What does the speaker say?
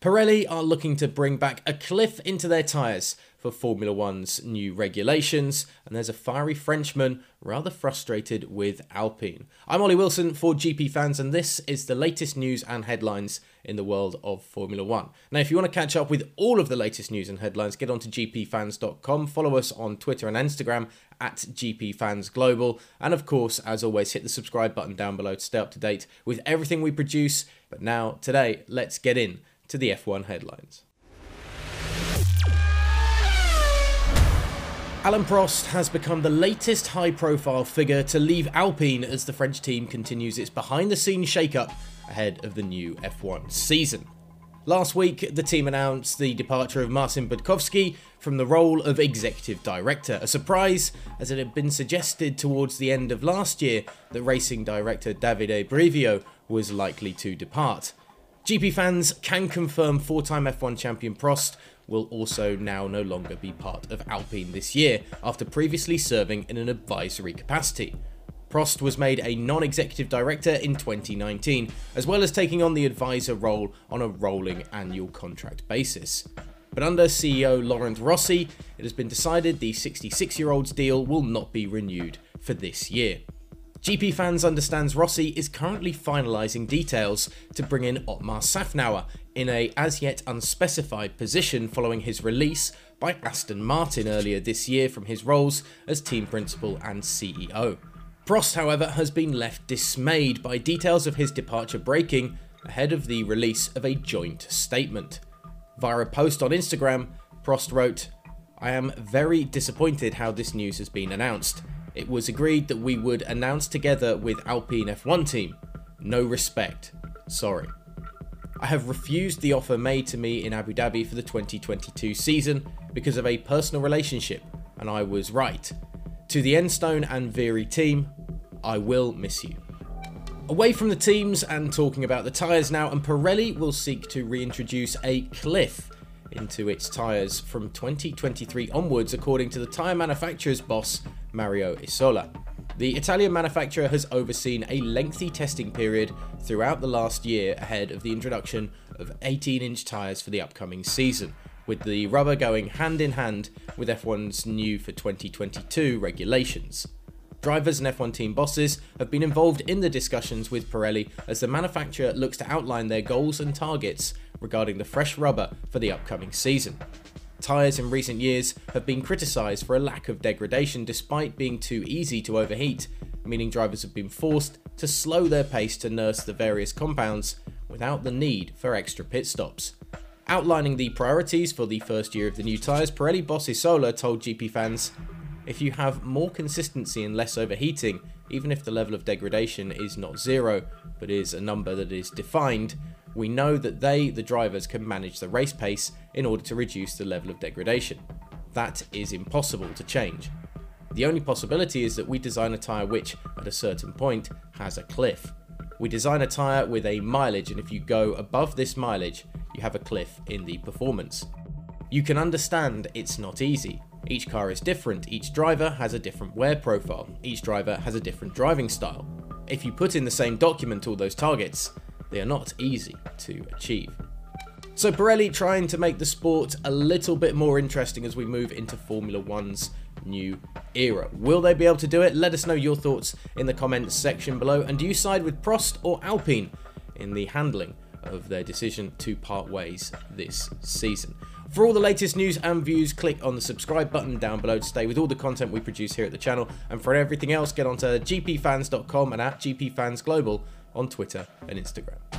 Pirelli are looking to bring back a cliff into their tyres for Formula One's new regulations, and there's a fiery Frenchman rather frustrated with Alpine. I'm Ollie Wilson for GP fans, and this is the latest news and headlines in the world of Formula One. Now, if you want to catch up with all of the latest news and headlines, get onto gpfans.com, follow us on Twitter and Instagram at gpfansglobal, and of course, as always, hit the subscribe button down below to stay up to date with everything we produce. But now, today, let's get in to the F1 headlines. Alain Prost has become the latest high profile figure to leave Alpine as the French team continues its behind the scenes shake-up ahead of the new F1 season. Last week, the team announced the departure of Marcin Budkowski from the role of executive director, a surprise as it had been suggested towards the end of last year that racing director Davide Brivio was likely to depart. GP fans can confirm four time F1 champion Prost will also now no longer be part of Alpine this year, after previously serving in an advisory capacity. Prost was made a non executive director in 2019, as well as taking on the advisor role on a rolling annual contract basis. But under CEO Laurent Rossi, it has been decided the 66 year old's deal will not be renewed for this year. GP Fans understands Rossi is currently finalising details to bring in Otmar Szafnauer in a as yet unspecified position following his release by Aston Martin earlier this year from his roles as team principal and CEO. Prost, however, has been left dismayed by details of his departure breaking ahead of the release of a joint statement. Via a post on Instagram, Prost wrote, I am very disappointed how this news has been announced it was agreed that we would announce together with Alpine F1 team. No respect. Sorry. I have refused the offer made to me in Abu Dhabi for the 2022 season because of a personal relationship, and I was right. To the Enstone and Viry team, I will miss you. Away from the teams and talking about the tyres now, and Pirelli will seek to reintroduce a cliff into its tyres from 2023 onwards, according to the tyre manufacturer's boss, Mario Isola. The Italian manufacturer has overseen a lengthy testing period throughout the last year ahead of the introduction of 18 inch tyres for the upcoming season, with the rubber going hand in hand with F1's new for 2022 regulations. Drivers and F1 team bosses have been involved in the discussions with Pirelli as the manufacturer looks to outline their goals and targets regarding the fresh rubber for the upcoming season. Tyres in recent years have been criticised for a lack of degradation despite being too easy to overheat, meaning drivers have been forced to slow their pace to nurse the various compounds without the need for extra pit stops. Outlining the priorities for the first year of the new tyres, Pirelli boss Isola told GP fans, if you have more consistency and less overheating, even if the level of degradation is not zero, but is a number that is defined, we know that they, the drivers, can manage the race pace in order to reduce the level of degradation. That is impossible to change. The only possibility is that we design a tyre which, at a certain point, has a cliff. We design a tyre with a mileage, and if you go above this mileage, you have a cliff in the performance. You can understand it's not easy. Each car is different, each driver has a different wear profile, each driver has a different driving style. If you put in the same document all those targets, they are not easy to achieve. So Pirelli trying to make the sport a little bit more interesting as we move into Formula One's new era. Will they be able to do it? Let us know your thoughts in the comments section below. And do you side with Prost or Alpine in the handling of their decision to part ways this season? For all the latest news and views, click on the subscribe button down below to stay with all the content we produce here at the channel. And for everything else, get onto gpfans.com and at gpfansglobal on Twitter and Instagram.